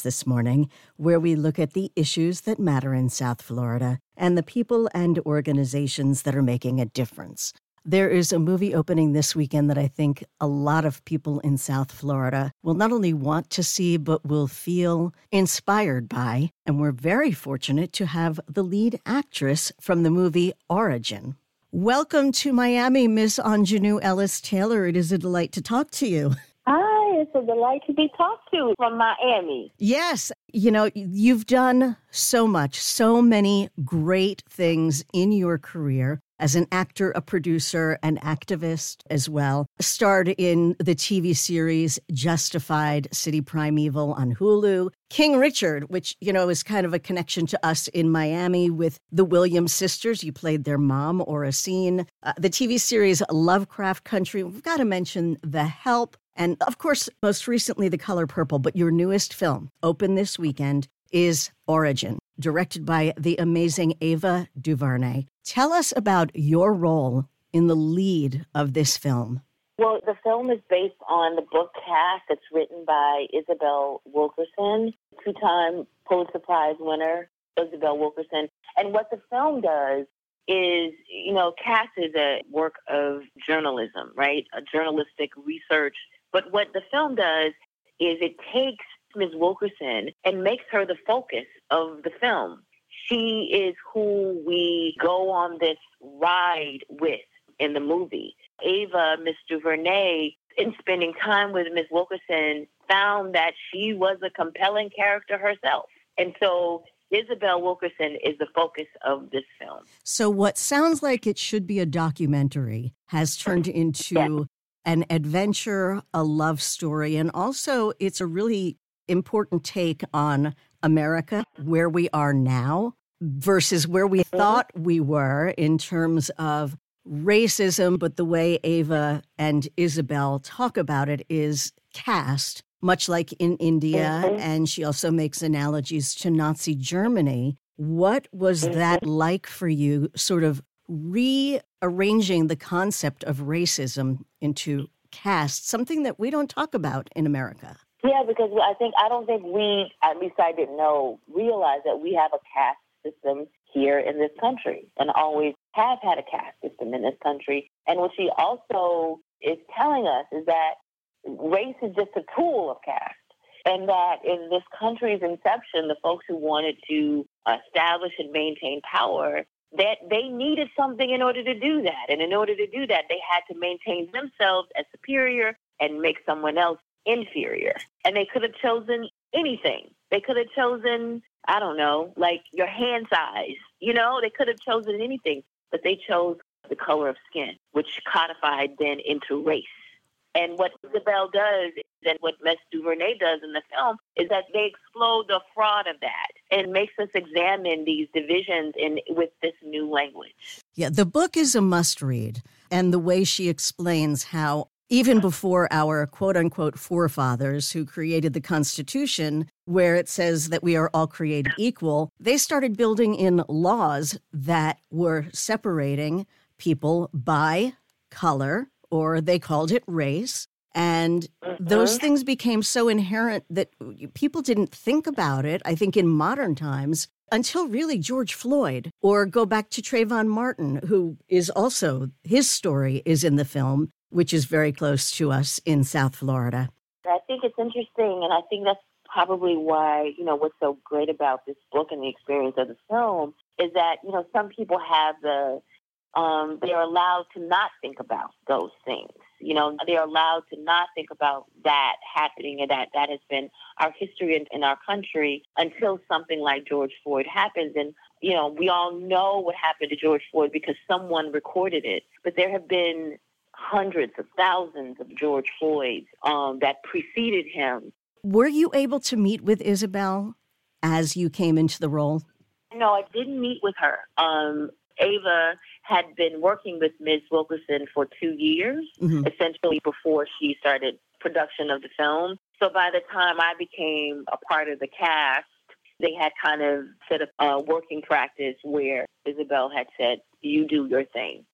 this morning, where we look at the issues that matter in South Florida and the people and organizations that are making a difference. There is a movie opening this weekend that I think a lot of people in South Florida will not only want to see, but will feel inspired by. And we're very fortunate to have the lead actress from the movie Origin. Welcome to Miami, Miss Aunjanue Ellis Taylor. It is a delight to talk to you. Hi, it's a delight to be talked to from Miami. Yes, you know, you've done so much, so many great things in your career as an actor, a producer, an activist as well. Starred in the TV series Justified City Primeval on Hulu. King Richard, which, you know, is kind of a connection to us in Miami with the Williams sisters. You played their mom or a scene. Uh, the TV series Lovecraft Country. We've got to mention The Help. And of course, most recently, The Color Purple. But your newest film, open this weekend, is Origin, directed by the amazing Ava DuVernay. Tell us about your role in the lead of this film. Well, the film is based on the book Caste that's written by Isabel Wilkerson, two time Pulitzer Prize winner, Isabel Wilkerson. And what the film does is, you know, Caste is a work of journalism, right? A journalistic research. But what the film does is it takes Ms. Wilkerson and makes her the focus of the film. She is who we go on this ride with in the movie. Ava, Miss DuVernay, in spending time with Ms. Wilkerson, found that she was a compelling character herself. And so Isabel Wilkerson is the focus of this film. So, what sounds like it should be a documentary has turned into yeah. An adventure, a love story, and also it's a really important take on America, where we are now versus where we mm-hmm. thought we were in terms of racism. But the way Ava and Isabel talk about it is caste, much like in India. Mm-hmm. And she also makes analogies to Nazi Germany. What was mm-hmm. that like for you, sort of rearranging the concept of racism into caste, something that we don't talk about in America? Yeah, because I think I don't think we, at least I didn't know, realize that we have a caste system here in this country, and always have had a caste system in this country. And what she also is telling us is that race is just a tool of caste, and that in this country's inception, the folks who wanted to establish and maintain power that they needed something in order to do that. And in order to do that, they had to maintain themselves as superior and make someone else inferior. And they could have chosen anything. They could have chosen, I don't know, like your hand size. You know, they could have chosen anything, but they chose the color of skin, which codified then into race. And what Isabel does and what Miss DuVernay does in the film is that they explode the fraud of that and makes us examine these divisions in with this new language. Yeah, the book is a must read. And the way she explains how even before our quote unquote forefathers who created the Constitution, where it says that we are all created equal, they started building in laws that were separating people by color, or they called it race. And those mm-hmm. things became so inherent that people didn't think about it, I think, in modern times until really George Floyd, or go back to Trayvon Martin, who is also, his story is in the film which is very close to us in South Florida. I think it's interesting, and I think that's probably why, you know, what's so great about this book and the experience of the film is that, you know, some people have the, um, they're allowed to not think about those things. You know, they're allowed to not think about that happening and that that has been our history in, in our country until something like George Floyd happens. And, you know, we all know what happened to George Floyd because someone recorded it. But there have been hundreds of thousands of George Floyds um, that preceded him. Were you able to meet with Isabel as you came into the role? No, I didn't meet with her. Um, Ava had been working with Ms. Wilkerson for two years, mm-hmm. essentially before she started production of the film. So by the time I became a part of the cast, they had kind of set up a working practice where Isabel had said, "You do your thing."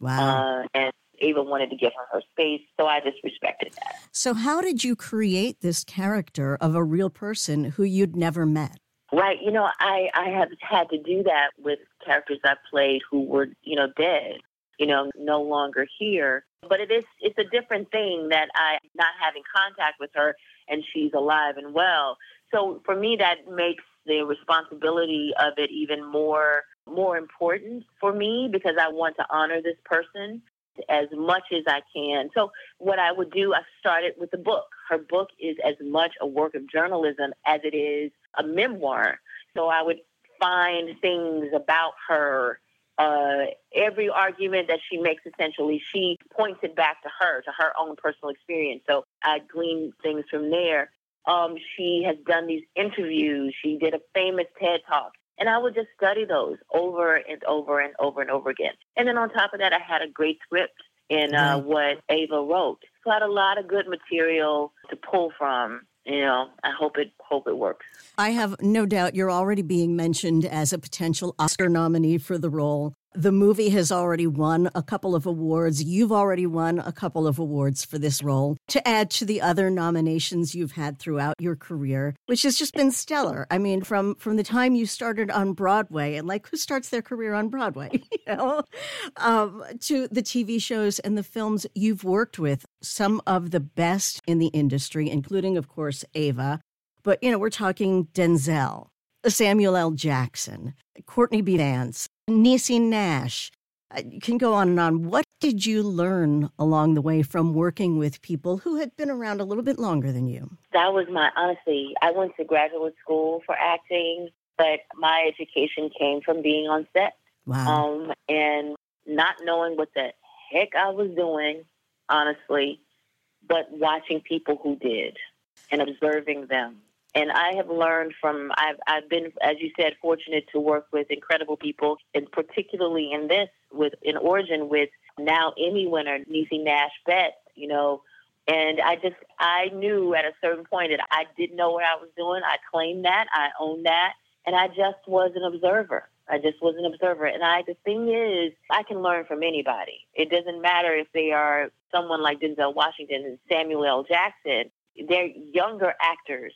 Wow. Uh, and Ava wanted to give her her space, so I just respected that. So, how did you create this character of a real person who you'd never met? Right. You know, I, I have had to do that with characters I've played who were, you know, dead, you know, no longer here. But it is, it's a different thing that I not having contact with her and she's alive and well. So for me, that makes the responsibility of it even more, more important for me because I want to honor this person as much as I can. So what I would do, I started with the book. Her book is as much a work of journalism as it is a memoir. So I would find things about her. Uh, every argument that she makes, essentially, she points it back to her, to her own personal experience. So I glean things from there. Um, she has done these interviews. She did a famous TED talk. And I would just study those over and over and over and over again. And then on top of that, I had a great script in uh, what Ava wrote. So I had a lot of good material to pull from you know, I hope it hope it works. I have no doubt you're already being mentioned as a potential Oscar nominee for the role. The movie has already won a couple of awards. You've already won a couple of awards for this role to add to the other nominations you've had throughout your career, which has just been stellar. I mean, from from the time you started on Broadway, and like who starts their career on Broadway, you know, um, to the TV shows and the films you've worked with, some of the best in the industry, including, of course, Ava. But you know, we're talking Denzel, Samuel L. Jackson, Courtney B. Vance, Niecy Nash. You can go on and on. What did you learn along the way from working with people who had been around a little bit longer than you? That was my, honestly, I went to graduate school for acting, but my education came from being on set. Wow. Um, and not knowing what the heck I was doing, honestly, but watching people who did and observing them and I have learned from I've I've been, as you said, fortunate to work with incredible people, and particularly in this with in Origin with now Emmy winner Niecy Nash Betts, you know. And I just I knew at a certain point that I didn't know what I was doing. I claimed that, I owned that, and I just was an observer. I just was an observer. And I the thing is, I can learn from anybody. It doesn't matter if they are someone like Denzel Washington and Samuel L. Jackson. They're younger actors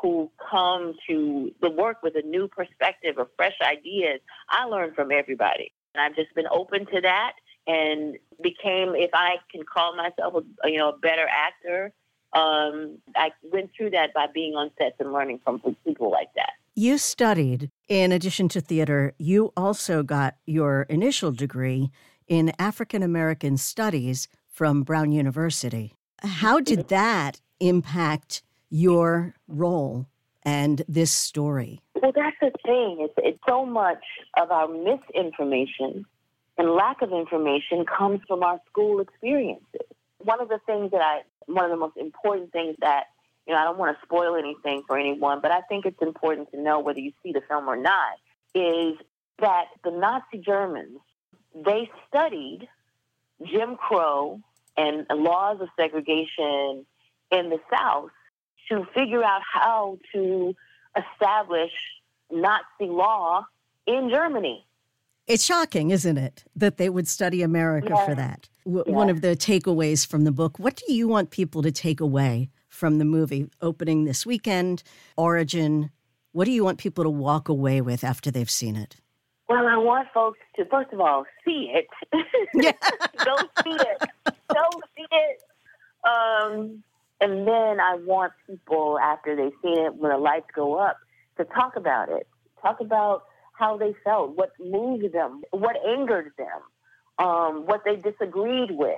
who come to the work with a new perspective or fresh ideas. I learn from everybody. And I've just been open to that and became, if I can call myself a, you know, a better actor, um, I went through that by being on sets and learning from people like that. You studied, in addition to theater, you also got your initial degree in African American Studies from Brown University. How did that impact your role and this story? Well, that's the thing. It's, it's so much of our misinformation and lack of information comes from our school experiences. One of the things that I, one of the most important things that, you know, I don't want to spoil anything for anyone, but I think it's important to know whether you see the film or not, is that the Nazi Germans, they studied Jim Crow and laws of segregation in the South to figure out how to establish Nazi law in Germany. It's shocking, isn't it, that they would study America for that? W- One of the takeaways from the book. What do you want people to take away from the movie opening this weekend, Origin? What do you want people to walk away with after they've seen it? Well, I want folks to, first of all, see it. Go see it. Go see it. Um, and then I want people, after they've seen it, when the lights go up, to talk about it. Talk about how they felt, what moved them, what angered them, um, what they disagreed with,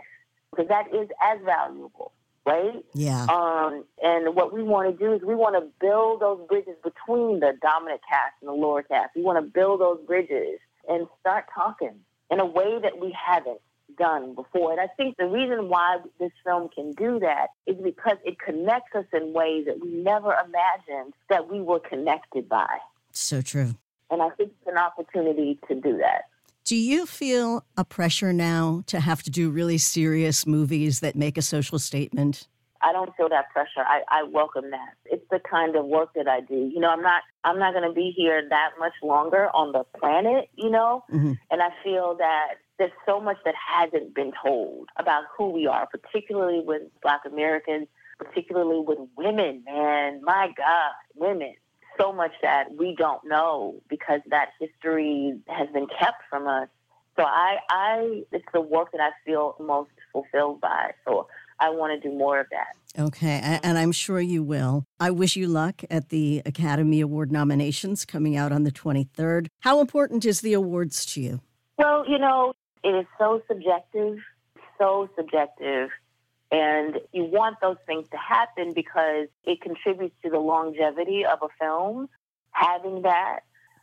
because that is as valuable, right? Yeah. Um, and what we want to do is we want to build those bridges between the dominant caste and the lower caste. We want to build those bridges and start talking in a way that we haven't done before. And I think the reason why this film can do that is because it connects us in ways that we never imagined that we were connected by. So true. And I think it's an opportunity to do that. Do you feel a pressure now to have to do really serious movies that make a social statement? I don't feel that pressure. I, I welcome that. It's the kind of work that I do. You know, I'm not I'm not going to be here that much longer on the planet. You know, mm-hmm. and I feel that there's so much that hasn't been told about who we are, particularly with Black Americans, particularly with women. Man, my God, women. So much that we don't know because that history has been kept from us. So I, I, it's the work that I feel most fulfilled by. So I want to do more of that. Okay, and I'm sure you will. I wish you luck at the Academy Award nominations coming out on the 23rd. How important is the awards to you? Well, you know, it is so subjective, so subjective. And you want those things to happen because it contributes to the longevity of a film, having that.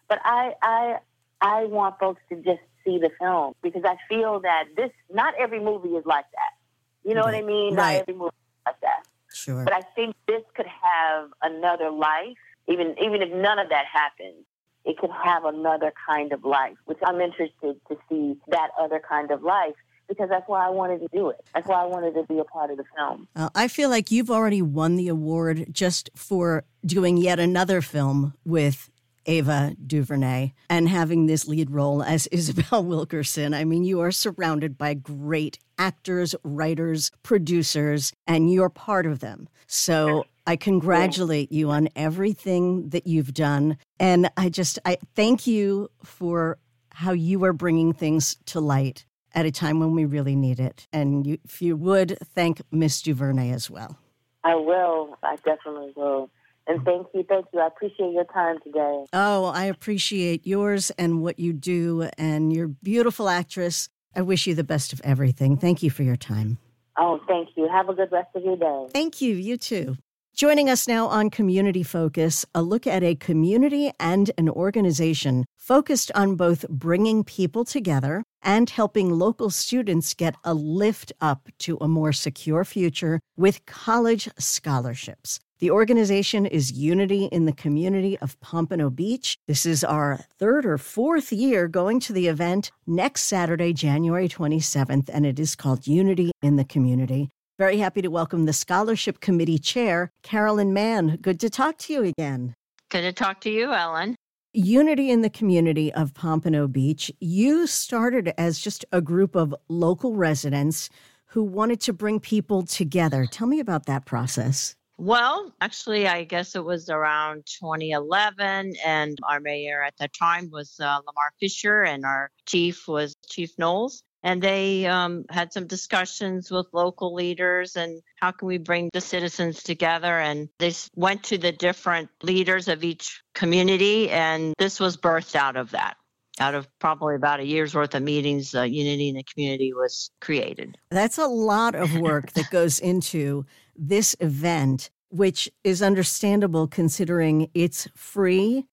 But I, I, I want folks to just see the film because I feel that this, not every movie is like that. You know right. what I mean? Right. Not every movie like that. Sure. But I think this could have another life, even even if none of that happens. It could have another kind of life, which I'm interested to see that other kind of life because that's why I wanted to do it. That's why I wanted to be a part of the film. Uh, I feel like you've already won the award just for doing yet another film with Ava DuVernay and having this lead role as Isabel Wilkerson. I mean, you are surrounded by great actors, writers, producers, and you're part of them. So I congratulate you on everything that you've done. And I just, I thank you for how you are bringing things to light at a time when we really need it. And you, if you would, thank Miss DuVernay as well. I will. I definitely will. And thank you, thank you. I appreciate your time today. Oh, I appreciate yours and what you do, and you're beautiful actress. I wish you the best of everything. Thank you for your time. Oh, thank you. Have a good rest of your day. Thank you. You too. Joining us now on Community Focus, a look at a community and an organization focused on both bringing people together and helping local students get a lift up to a more secure future with college scholarships. The organization is Unity in the Community of Pompano Beach. This is our third or fourth year going to the event next Saturday, January 27th, and it is called Unity in the Community. Very happy to welcome the Scholarship Committee Chair, Carolyn Mann. Good to talk to you again. Good to talk to you, Ellen. Unity in the community of Pompano Beach. You started as just a group of local residents who wanted to bring people together. Tell me about that process. Well, actually, I guess it was around 2011, and our mayor at that time was uh, Lamar Fisher, and our chief was Chief Knowles. And they um, had some discussions with local leaders and how can we bring the citizens together. And they went to the different leaders of each community, and this was birthed out of that out of probably about a year's worth of meetings, uh, Unity in the Community was created. That's a lot of work that goes into this event, which is understandable considering it's free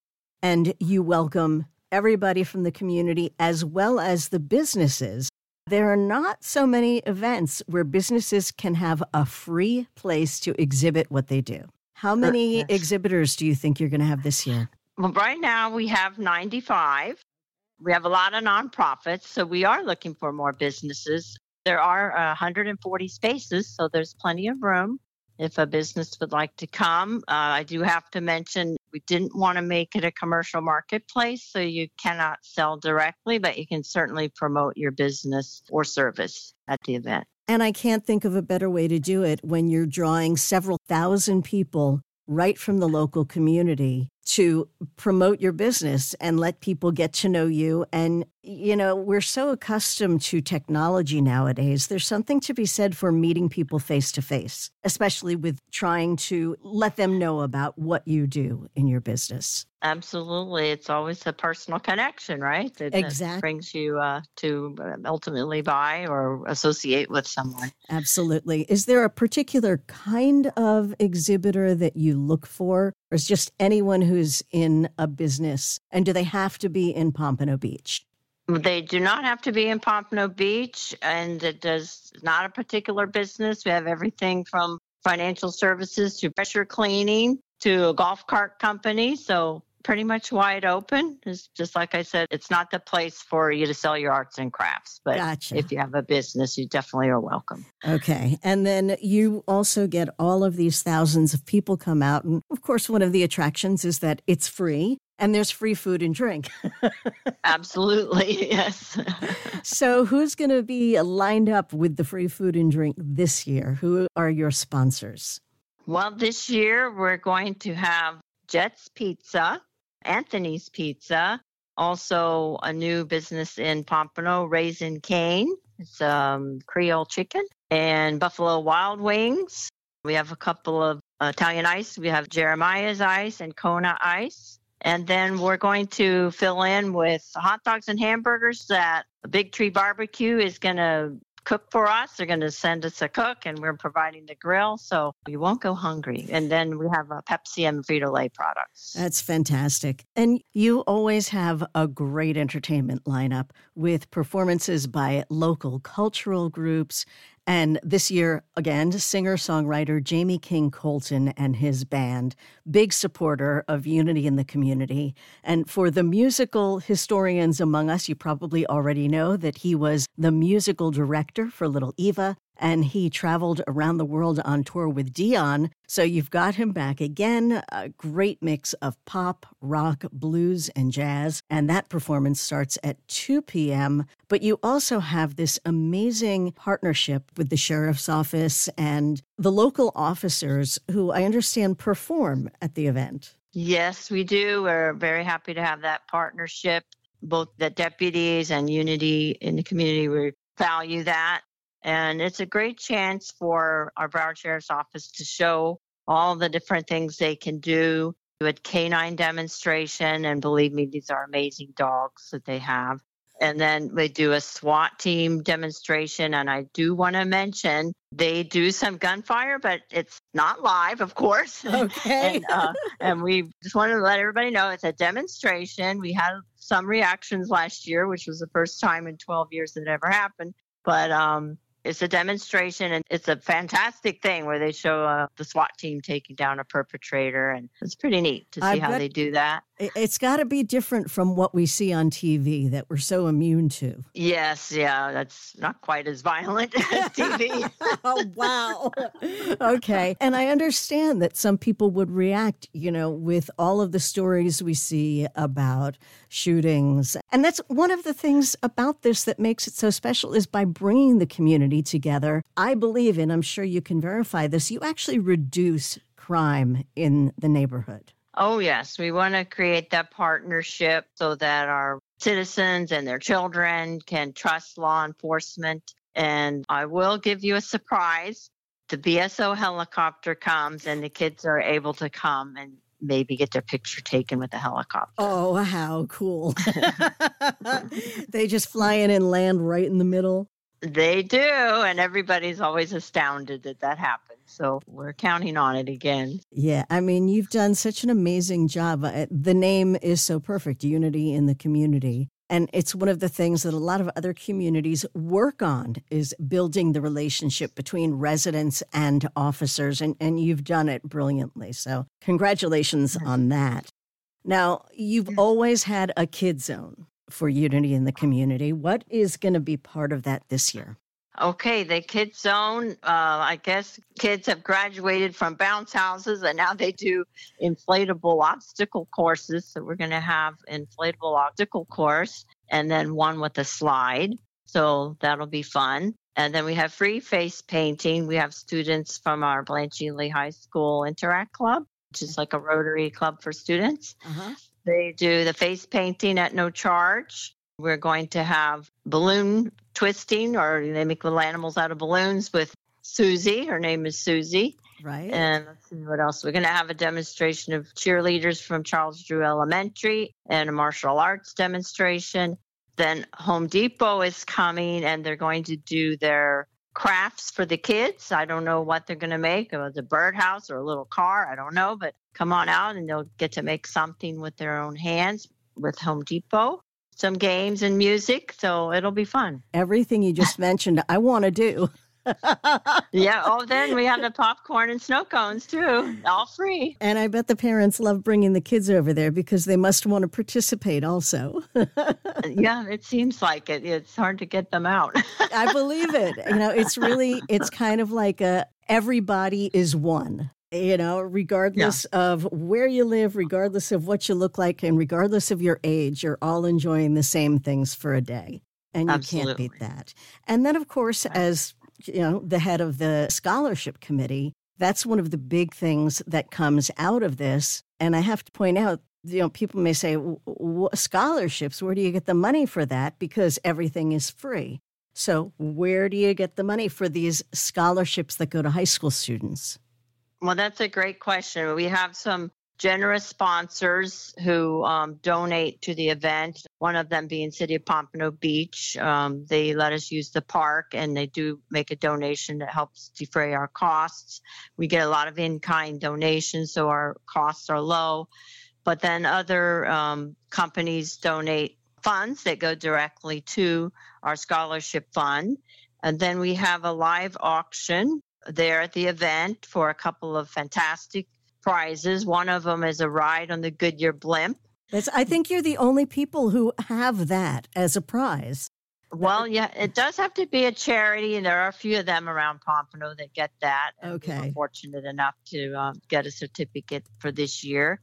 and you welcome everybody from the community as well as the businesses. There are not so many events where businesses can have a free place to exhibit what they do. How many yes. exhibitors do you think you're going to have this year? Well, right now we have 95. We have a lot of nonprofits, so we are looking for more businesses. There are uh, 140 spaces, so there's plenty of room if a business would like to come. Uh, I do have to mention we didn't want to make it a commercial marketplace, so you cannot sell directly, but you can certainly promote your business or service at the event. And I can't think of a better way to do it when you're drawing several thousand people right from the local community to promote your business and let people get to know you. And, you know, we're so accustomed to technology nowadays. There's something to be said for meeting people face to face, especially with trying to let them know about what you do in your business. Absolutely. It's always a personal connection, right? That, exactly. That brings you uh, to uh, ultimately buy or associate with someone. Absolutely. Is there a particular kind of exhibitor that you look for, or is just anyone who's in a business? And do they have to be in Pompano Beach? They do not have to be in Pompano Beach, and it does not a particular business. We have everything from financial services to pressure cleaning to a golf cart company. So pretty much wide open. It's just like I said, it's not the place for you to sell your arts and crafts. But Gotcha. if you have a business, you definitely are welcome. Okay. And then you also get all of these thousands of people come out. And of course, one of the attractions is that it's free and there's free food and drink. Absolutely, yes. so, who's going to be lined up with the free food and drink this year? Who are your sponsors? Well, this year we're going to have Jets Pizza, Anthony's Pizza, also a new business in Pompano, Raising Cane. It's um, Creole chicken and Buffalo Wild Wings. We have a couple of Italian ice. We have Jeremiah's ice and Kona ice. And then we're going to fill in with hot dogs and hamburgers that Big Tree Barbecue is going to cook for us. They're going to send us a cook, and we're providing the grill, so we won't go hungry. And then we have a Pepsi and Frito Lay products. That's fantastic. And you always have a great entertainment lineup with performances by local cultural groups and this year, again, singer songwriter Jamie King Colton and his band, big supporter of unity in the community. And for the musical historians among us, you probably already know that he was the musical director for Little Eva and he traveled around the world on tour with Dion. So you've got him back again. A great mix of pop, rock, blues, and jazz. And that performance starts at 2 p.m. But you also have this amazing partnership with the sheriff's office and the local officers who I understand perform at the event. Yes, we do. We're very happy to have that partnership. Both the deputies and unity in the community, we value that. And it's a great chance for our Broward Sheriff's Office to show all the different things they can do. Do a canine demonstration, and believe me, these are amazing dogs that they have. And then we do a SWAT team demonstration. And I do want to mention they do some gunfire, but it's not live, of course. Okay. and, uh, and we just want to let everybody know it's a demonstration. We had some reactions last year, which was the first time in 12 years that it ever happened. But um, it's a demonstration and it's a fantastic thing where they show uh, the SWAT team taking down a perpetrator. And it's pretty neat to see I how bet- they do that. It's got to be different from what we see on TV that we're so immune to. Yes, yeah, that's not quite as violent as TV. oh, wow. okay. And I understand that some people would react, you know, with all of the stories we see about shootings. And that's one of the things about this that makes it so special is by bringing the community together. I believe, and I'm sure you can verify this, you actually reduce crime in the neighborhood. Oh, yes. We want to create that partnership so that our citizens and their children can trust law enforcement. And I will give you a surprise. The BSO helicopter comes and the kids are able to come and maybe get their picture taken with the helicopter. Oh, how cool. they just fly in and land right in the middle. They do. And everybody's always astounded that that happens. So we're counting on it again. Yeah, I mean, you've done such an amazing job. Uh, The name is so perfect unity in the community. And it's one of the things that a lot of other communities work on is building the relationship between residents and officers. And, and you've done it brilliantly. So, congratulations on that. Now, you've always had a kid zone for unity in the community. What is going to be part of that this year? Okay, the kids zone. Uh, I guess kids have graduated from bounce houses and now they do inflatable obstacle courses. So we're going to have inflatable obstacle course and then one with a slide. So that'll be fun. And then we have free face painting. We have students from our Blanche Ely High School Interact Club, which is like a Rotary club for students. Uh-huh. They do the face painting at no charge. We're going to have balloon twisting, or they make little animals out of balloons with Susie. Her name is Susie. Right. And let's see what else. We're going to have a demonstration of cheerleaders from Charles Drew Elementary and a martial arts demonstration. Then Home Depot is coming and they're going to do their crafts for the kids. I don't know what they're going to make, or the birdhouse or a little car. I don't know, but come on out and they'll get to make something with their own hands with Home Depot. some games and music. So it'll be fun. Everything you just mentioned, I want to do. yeah. Oh, then we have the popcorn and snow cones too, all free. And I bet the parents love bringing the kids over there because they must want to participate also. yeah, it seems like it. It's hard to get them out. I believe it. You know, it's really, it's kind of like a everybody is one you know, regardless yeah. of where you live, regardless of what you look like, and regardless of your age, you're all enjoying the same things for a day. And you Absolutely. can't beat that. And then, of course, as you know, the head of the scholarship committee, that's one of the big things that comes out of this. And I have to point out, you know, people may say, scholarships, where do you get the money for that? Because everything is free. So, where do you get the money for these scholarships that go to high school students? Well, that's a great question. We have some generous sponsors who um, donate to the event. One of them being City of Pompano Beach. Um, they let us use the park and they do make a donation that helps defray our costs. We get a lot of in kind donations, so our costs are low. But then other um, companies donate funds that go directly to our scholarship fund. And then we have a live auction there at the event for a couple of fantastic prizes. One of them is a ride on the Goodyear blimp. That's, I think you're the only people who have that as a prize. Well, yeah, it does have to be a charity, and there are a few of them around Pompano that get that. okay. We fortunate enough to um, get a certificate for this year.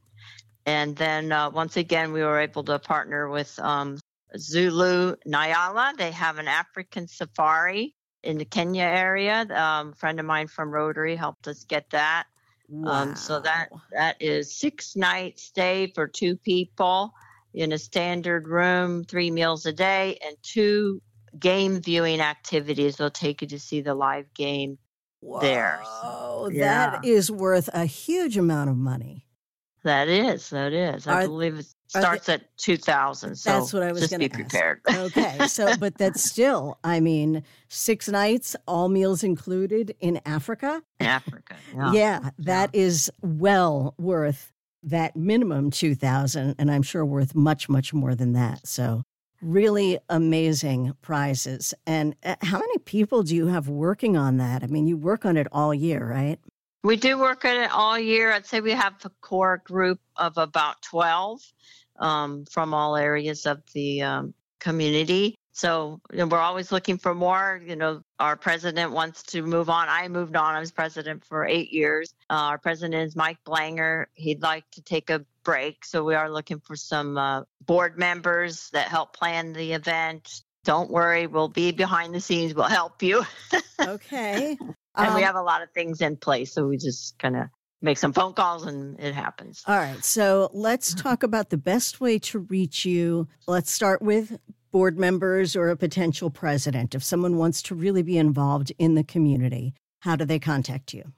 And then uh, once again, we were able to partner with um, Zulu Nyala. They have an African safari in the Kenya area. Um, a friend of mine from Rotary helped us get that. Wow. Um, so that that is six night stay for two people in a standard room, three meals a day, and two game viewing activities. They'll take you to see the live game Whoa, there. So, yeah. that is worth a huge amount of money. That is, that is. I Are, believe it starts they, at 2000. So that's what I was going to be prepared. okay. So, but that's still, I mean, six nights, all meals included in Africa. Africa. Yeah. yeah that yeah. is well worth that minimum 2000 and I'm sure worth much, much more than that. So, really amazing prizes. And uh, how many people do you have working on that? I mean, you work on it all year, right? We do work on it all year. I'd say we have a core group of about 12 um, from all areas of the um, community. So you know, we're always looking for more. You know, our president wants to move on. I moved on. I was president for eight years. Uh, our president is Mike Blanger. He'd like to take a break. So we are looking for some uh, board members that help plan the event. Don't worry, we'll be behind the scenes. We'll help you. okay and um, we have a lot of things in place. So we just kind of make some phone calls and it happens. All right. So let's talk about the best way to reach you. Let's start with board members or a potential president. If someone wants to really be involved in the community, how do they contact you?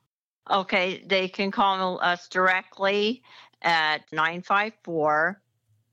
Okay. They can call us directly at 954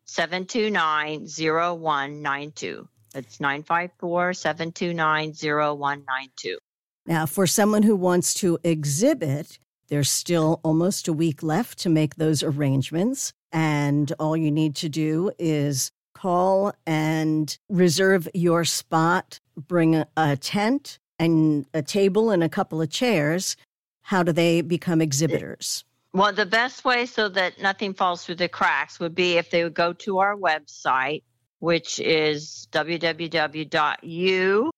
729 0192. It's 954 729 0192. Now, for someone who wants to exhibit, there's still almost a week left to make those arrangements. And all you need to do is call and reserve your spot, bring a, tent and a table and a couple of chairs. How do they become exhibitors? Well, the best way so that nothing falls through the cracks would be if they would go to our website, which is www.uic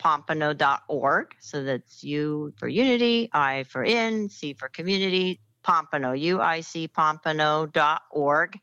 pompano.org. So that's U for unity, I for in, C for community, Pompano, UIC Pompano.org.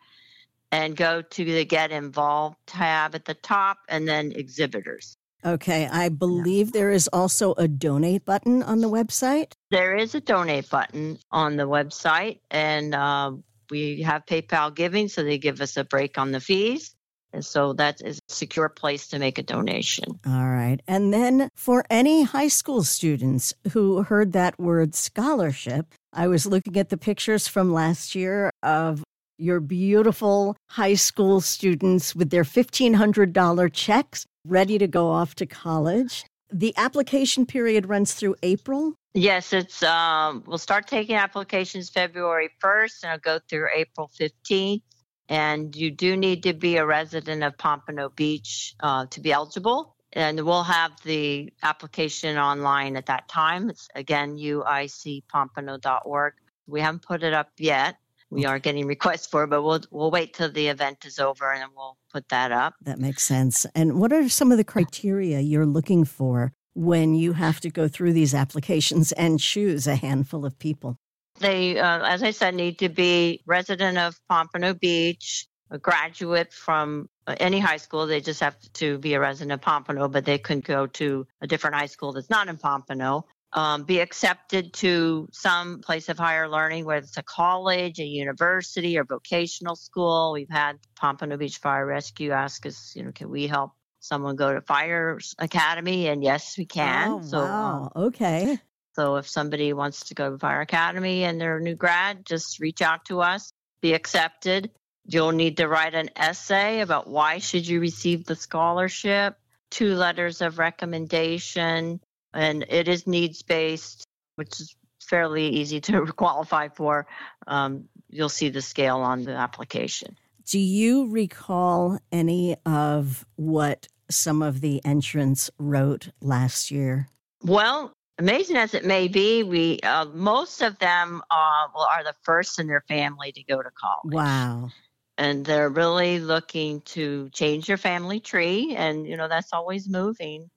And go to the Get Involved tab at the top and then exhibitors. Okay. I believe there is also a donate button on the website. There is a donate button on the website, and uh, we have PayPal giving, so they give us a break on the fees. And so that is a secure place to make a donation. All right. And then for any high school students who heard that word scholarship, I was looking at the pictures from last year of your beautiful high school students with their $1,500 checks ready to go off to college. The application period runs through April. Yes, it's um, we'll start taking applications February 1st and it'll go through April 15th. And you do need to be a resident of Pompano Beach uh, to be eligible. And we'll have the application online at that time. It's again, uicpompano.org. We haven't put it up yet. We are getting requests for it, but we'll we'll wait till the event is over and then we'll put that up. That makes sense. And what are some of the criteria you're looking for when you have to go through these applications and choose a handful of people? They, uh, as I said, need to be resident of Pompano Beach, a graduate from uh, any high school. They just have to be a resident of Pompano, but they can go to a different high school that's not in Pompano. Um, be accepted to some place of higher learning, whether it's a college, a university, or vocational school. We've had Pompano Beach Fire Rescue ask us, you know, can we help someone go to fire academy? And yes, we can. Oh, so, wow. Um, okay. So if somebody wants to go to fire academy and they're a new grad, just reach out to us, be accepted. You'll need to write an essay about why should you receive the scholarship, two letters of recommendation, and it is needs based, which is fairly easy to qualify for. Um, you'll see the scale on the application. Do you recall any of what some of the entrants wrote last year? Well, amazing as it may be, we uh, most of them uh, are the first in their family to go to college. Wow and they're really looking to change their family tree and you know that's always moving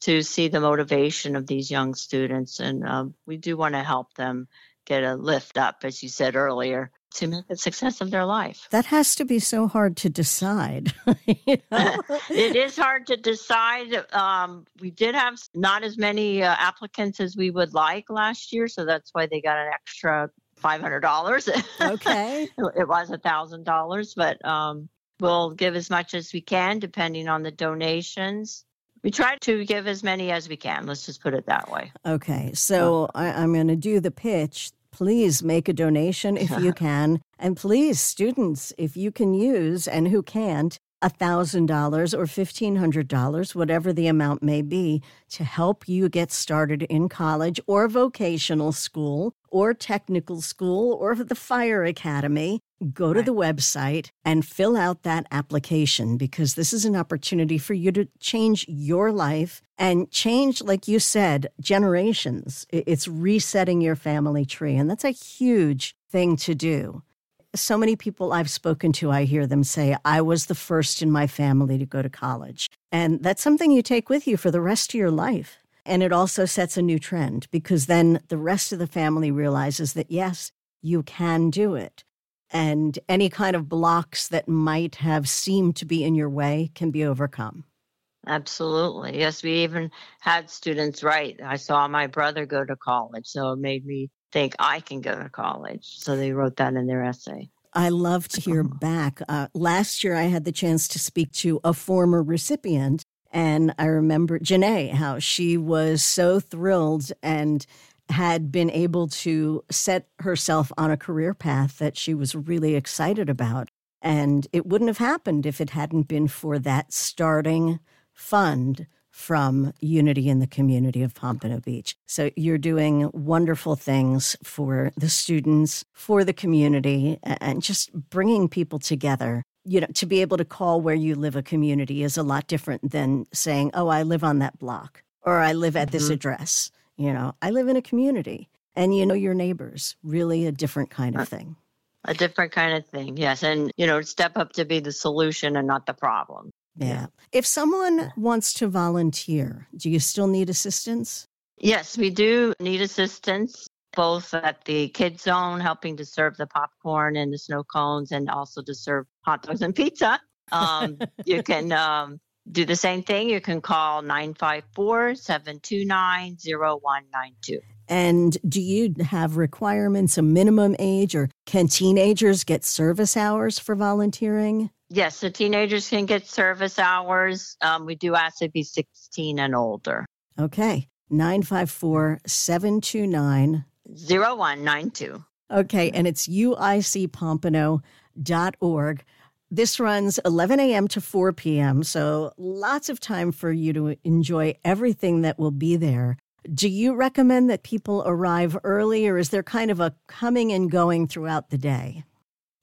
to see the motivation of these young students and um, we do want to help them get a lift up as you said earlier to make a success of their life that has to be so hard to decide you know? it is hard to decide um, we did have not as many uh, applicants as we would like last year so that's why they got an extra five hundred dollars. Okay, it was a thousand dollars, but um, we'll give as much as we can depending on the donations. We try to give as many as we can. Let's just put it that way. Okay, so I, I'm going to do the pitch. Please make a donation if you can. And please, students, if you can use and who can't, $1,000 or $1,500, whatever the amount may be, to help you get started in college or vocational school or technical school or the fire academy. Go to the website and fill out that application because this is an opportunity for you to change your life and change, like you said, generations. It's resetting your family tree. And that's a huge thing to do so many people I've spoken to, I hear them say, I was the first in my family to go to college. And that's something you take with you for the rest of your life. And it also sets a new trend because then the rest of the family realizes that, yes, you can do it. And any kind of blocks that might have seemed to be in your way can be overcome. Absolutely. Yes, we even had students write, I saw my brother go to college, so it made me think I can go to college. So they wrote that in their essay. I love to hear back. Uh, last year, I had the chance to speak to a former recipient, and I remember Janae, how she was so thrilled and had been able to set herself on a career path that she was really excited about. And it wouldn't have happened if it hadn't been for that starting fund from Unity in the community of Pompano Beach. So you're doing wonderful things for the students, for the community, and just bringing people together. You know, to be able to call where you live a community is a lot different than saying, oh, I live on that block or I live at mm-hmm. this address. You know, I live in a community and you know your neighbors. Really a different kind of thing. A different kind of thing, yes. And, you know, step up to be the solution and not the problem. Yeah. If someone wants to volunteer, do you still need assistance? Yes, we do need assistance both at the kids zone, helping to serve the popcorn and the snow cones, and also to serve hot dogs and pizza. Um, you can um, do the same thing. You can call 954 729 0192. And do you have requirements, a minimum age, or can teenagers get service hours for volunteering? Yes, the teenagers can get service hours. Um, we do ask to be 16 and older. Okay. 954 729 0192. Okay. And it's uicpompano.org. This runs 11 a.m. to 4 p.m. So lots of time for you to enjoy everything that will be there. Do you recommend that people arrive early or is there kind of a coming and going throughout the day?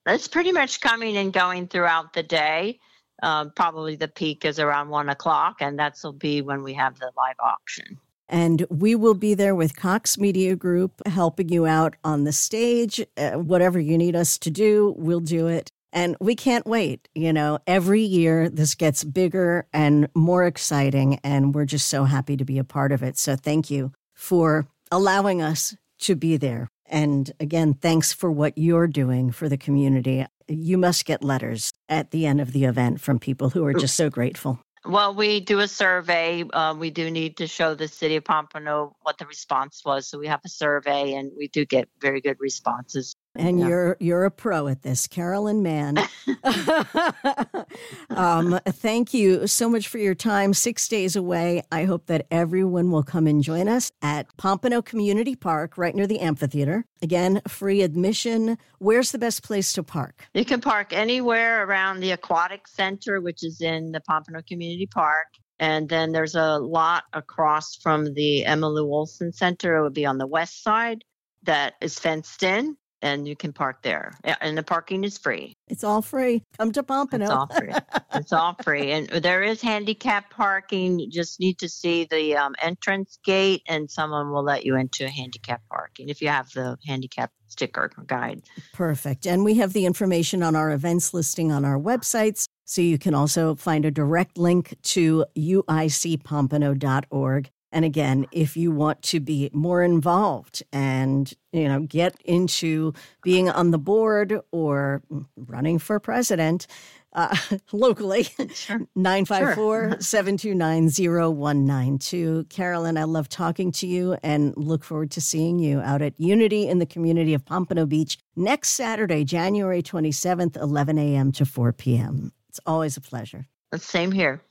It's pretty much coming and going throughout the day. Um, probably the peak is around one o'clock, and that's will be when we have the live auction. And we will be there with Cox Media Group helping you out on the stage. Uh, whatever you need us to do, we'll do it. And we can't wait. You know, every year this gets bigger and more exciting, and we're just so happy to be a part of it. So thank you for allowing us to be there. And again, thanks for what you're doing for the community. You must get letters at the end of the event from people who are just so grateful. Well, we do a survey. Uh, we do need to show the city of Pompano what the response was. So we have a survey, and we do get very good responses. And yeah. you're you're a pro at this, Carolyn Mann. um, thank you so much for your time. Six days away. I hope that everyone will come and join us at Pompano Community Park, right near the amphitheater. Again, free admission. Where's the best place to park? You can park anywhere around the Aquatic Center, which is in the Pompano Community Park. And then there's a lot across from the Emma Lou Olson Center. It would be on the west side that is fenced in and you can park there. And the parking is free. It's all free. Come to Pompano. It's all free. it's all free. And there is handicap parking. You just need to see the um, entrance gate, and someone will let you into handicap parking if you have the handicap sticker guide. Perfect. And we have the information on our events listing on our websites. So you can also find a direct link to uicpompano.org and again, if you want to be more involved and, you know, get into being on the board or running for president uh, locally, 954 729 0192. Carolyn, I love talking to you and look forward to seeing you out at Unity in the community of Pompano Beach next Saturday, January 27th, 11 a.m. to 4 p.m. It's always a pleasure. Same here.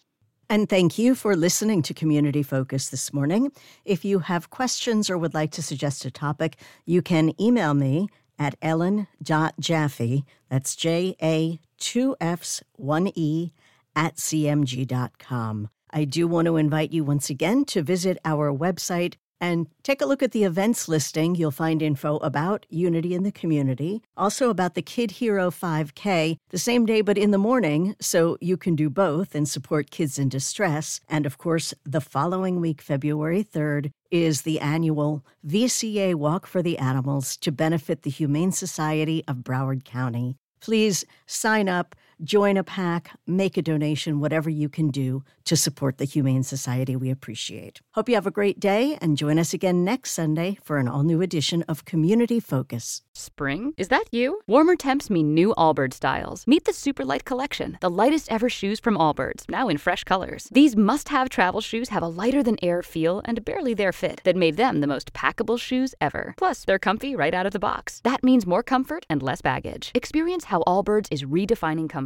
And thank you for listening to Community Focus this morning. If you have questions or would like to suggest a topic, you can email me at ellen.jaffe, that's J A 2 F's 1 E, at cmg.com. I do want to invite you once again to visit our website, and take a look at the events listing. You'll find info about Unity in the community, also about the Kid Hero 5K, the same day but in the morning, so you can do both and support kids in distress. And of course, the following week, February 3rd, is the annual VCA Walk for the Animals to benefit the Humane Society of Broward County. Please sign up join a pack, make a donation, whatever you can do to support the Humane Society. We appreciate. Hope you have a great day and join us again next Sunday for an all new edition of Community Focus. Spring? Is that you? Warmer temps mean new Allbirds styles. Meet the Superlight Collection, the lightest ever shoes from Allbirds, now in fresh colors. These must have travel shoes have a lighter than air feel and barely there fit that made them the most packable shoes ever. Plus, they're comfy right out of the box. That means more comfort and less baggage. Experience how Allbirds is redefining comfort